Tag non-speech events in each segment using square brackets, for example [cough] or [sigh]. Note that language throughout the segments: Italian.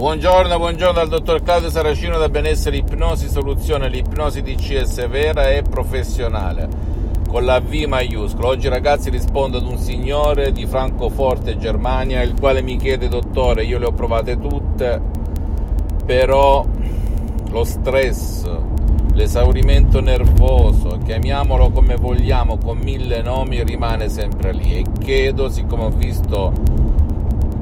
Buongiorno, buongiorno dal dottor Claudio Saracino da Benessere Ipnosi Soluzione, l'ipnosi DCS vera e professionale con la V maiuscola. Oggi ragazzi rispondo ad un signore di Francoforte, Germania, il quale mi chiede dottore, io le ho provate tutte, però lo stress, l'esaurimento nervoso, chiamiamolo come vogliamo, con mille nomi, rimane sempre lì e chiedo, siccome ho visto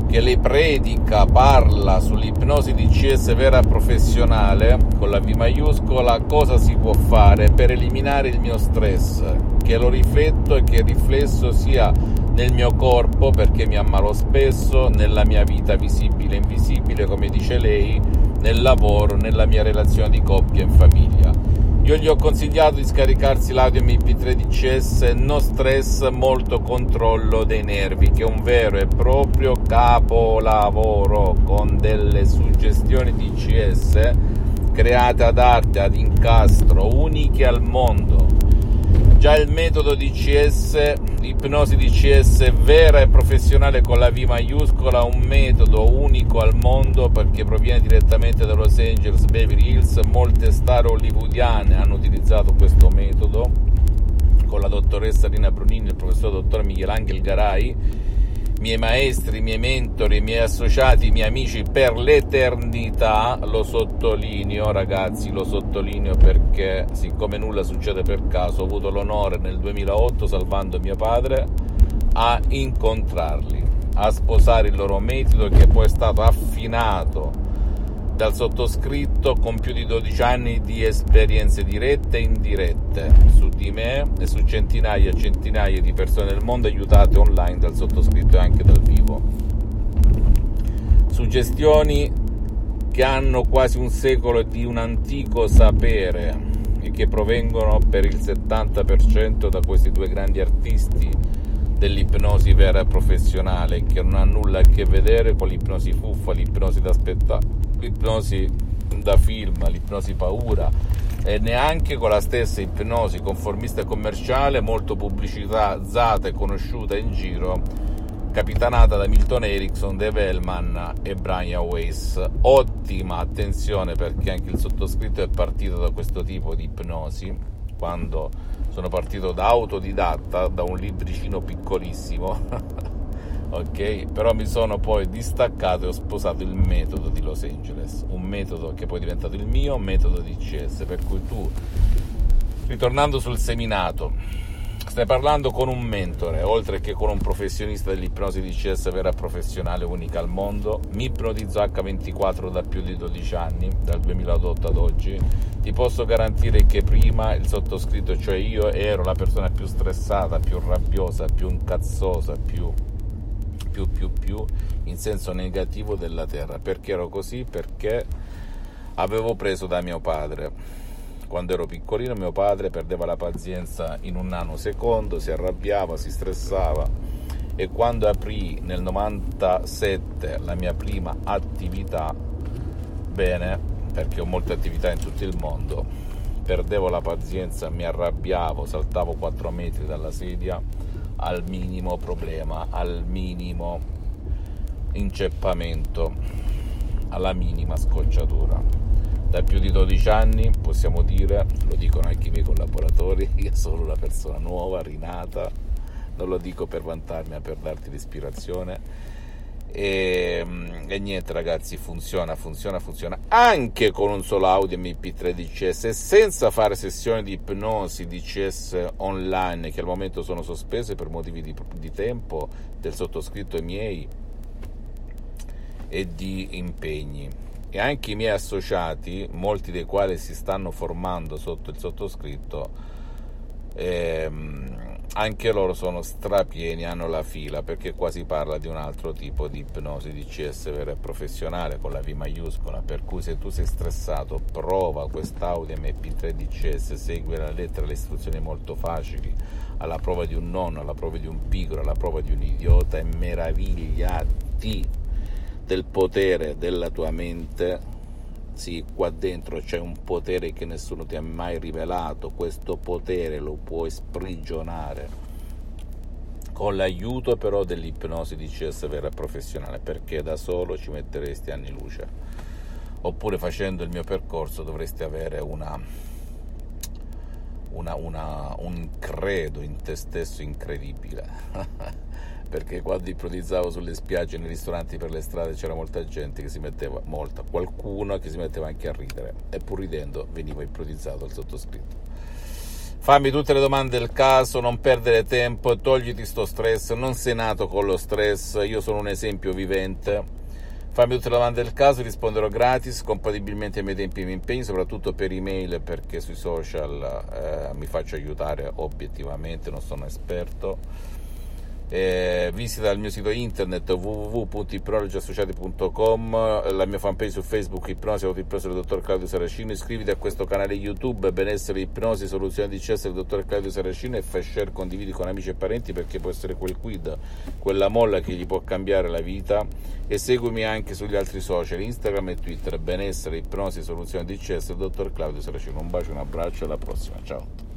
che lei predica, parla sull'ipnosi di CS vera professionale, con la V maiuscola, cosa si può fare per eliminare il mio stress, che lo rifletto e che il riflesso sia nel mio corpo, perché mi ammalo spesso, nella mia vita visibile e invisibile, come dice lei, nel lavoro, nella mia relazione di coppia e famiglia. Io gli ho consigliato di scaricarsi l'audio MP3 DCS No Stress Molto Controllo dei Nervi, che è un vero e proprio capolavoro con delle suggestioni DCS create ad arte, ad incastro, uniche al mondo Già il metodo DCS, ipnosi DCS vera e professionale con la V maiuscola, un metodo unico al mondo perché proviene direttamente da Los Angeles, Beverly Hills. Molte star hollywoodiane utilizzato questo metodo con la dottoressa Rina Brunini e il professor dottor Michelangelo Garai miei maestri, miei mentori, miei associati, miei amici per l'eternità, lo sottolineo ragazzi, lo sottolineo perché siccome nulla succede per caso, ho avuto l'onore nel 2008, salvando mio padre, a incontrarli, a sposare il loro metodo che poi è stato affinato dal sottoscritto con più di 12 anni di esperienze dirette e indirette su di me e su centinaia e centinaia di persone del mondo aiutate online dal sottoscritto e anche dal vivo. Suggestioni che hanno quasi un secolo di un antico sapere e che provengono per il 70% da questi due grandi artisti dell'ipnosi vera e professionale che non ha nulla a che vedere con l'ipnosi fuffa, l'ipnosi da spettacolo l'ipnosi da film, l'ipnosi paura e neanche con la stessa ipnosi conformista e commerciale molto pubblicizzata e conosciuta in giro capitanata da Milton Erickson, Dave Hellman e Brian Weiss. Ottima attenzione perché anche il sottoscritto è partito da questo tipo di ipnosi quando sono partito da autodidatta da un libricino piccolissimo [laughs] ok? Però mi sono poi distaccato e ho sposato il metodo di Los Angeles, un metodo che poi è diventato il mio metodo di CS, per cui tu, ritornando sul seminato, stai parlando con un mentore, oltre che con un professionista dell'ipnosi di CS vera professionale unica al mondo, mi ipnotizzo H24 da più di 12 anni, dal 2008 ad oggi, ti posso garantire che prima il sottoscritto, cioè io, ero la persona più stressata, più rabbiosa, più incazzosa, più più più più in senso negativo della terra. Perché ero così? Perché avevo preso da mio padre. Quando ero piccolino mio padre perdeva la pazienza in un nanosecondo, si arrabbiava, si stressava e quando aprì nel 97 la mia prima attività, bene, perché ho molte attività in tutto il mondo, perdevo la pazienza, mi arrabbiavo, saltavo 4 metri dalla sedia al minimo problema, al minimo inceppamento, alla minima scocciatura. Da più di 12 anni possiamo dire, lo dicono anche i miei collaboratori, [laughs] che sono una persona nuova, rinata, non lo dico per vantarmi ma per darti l'ispirazione. E, e, niente ragazzi funziona funziona funziona. Anche con un solo audio MP3 DCS senza fare sessioni di ipnosi DCS online che al momento sono sospese per motivi di, di tempo del sottoscritto e miei e di impegni e anche i miei associati molti dei quali si stanno formando sotto il sottoscritto ehm, anche loro sono strapieni, hanno la fila perché qua si parla di un altro tipo di ipnosi di CS vera e professionale con la V maiuscola, per cui se tu sei stressato prova quest'audio MP3 DCS, segui la lettera le istruzioni molto facili, alla prova di un nonno, alla prova di un piccolo, alla prova di un idiota e meravigliati del potere della tua mente sì, qua dentro c'è un potere che nessuno ti ha mai rivelato, questo potere lo puoi sprigionare con l'aiuto però dell'ipnosi DCS vera e professionale, perché da solo ci metteresti anni luce. Oppure facendo il mio percorso dovresti avere una, una, una, un credo in te stesso incredibile. [laughs] perché quando ipnotizzavo sulle spiagge, nei ristoranti, per le strade c'era molta gente che si metteva, molta, qualcuno che si metteva anche a ridere e pur ridendo veniva ipnotizzato il sottoscritto. Fammi tutte le domande del caso, non perdere tempo, togliti sto stress, non sei nato con lo stress, io sono un esempio vivente. Fammi tutte le domande del caso, risponderò gratis, compatibilmente ai miei tempi e ai miei impegni, soprattutto per email perché sui social eh, mi faccio aiutare obiettivamente, non sono esperto eh, visita il mio sito internet www.ipnologiassociati.com la mia fanpage su Facebook Ipnosi Autoipnosi del dottor Claudio Saracino. Iscriviti a questo canale YouTube Benessere Ipnosi Soluzione di CS del dottor Claudio Saracino e fai share condividi con amici e parenti perché può essere quel quid quella molla che gli può cambiare la vita. E seguimi anche sugli altri social Instagram e Twitter Benessere Ipnosi Soluzione di CS del dottor Claudio Saracino. Un bacio un abbraccio alla prossima. Ciao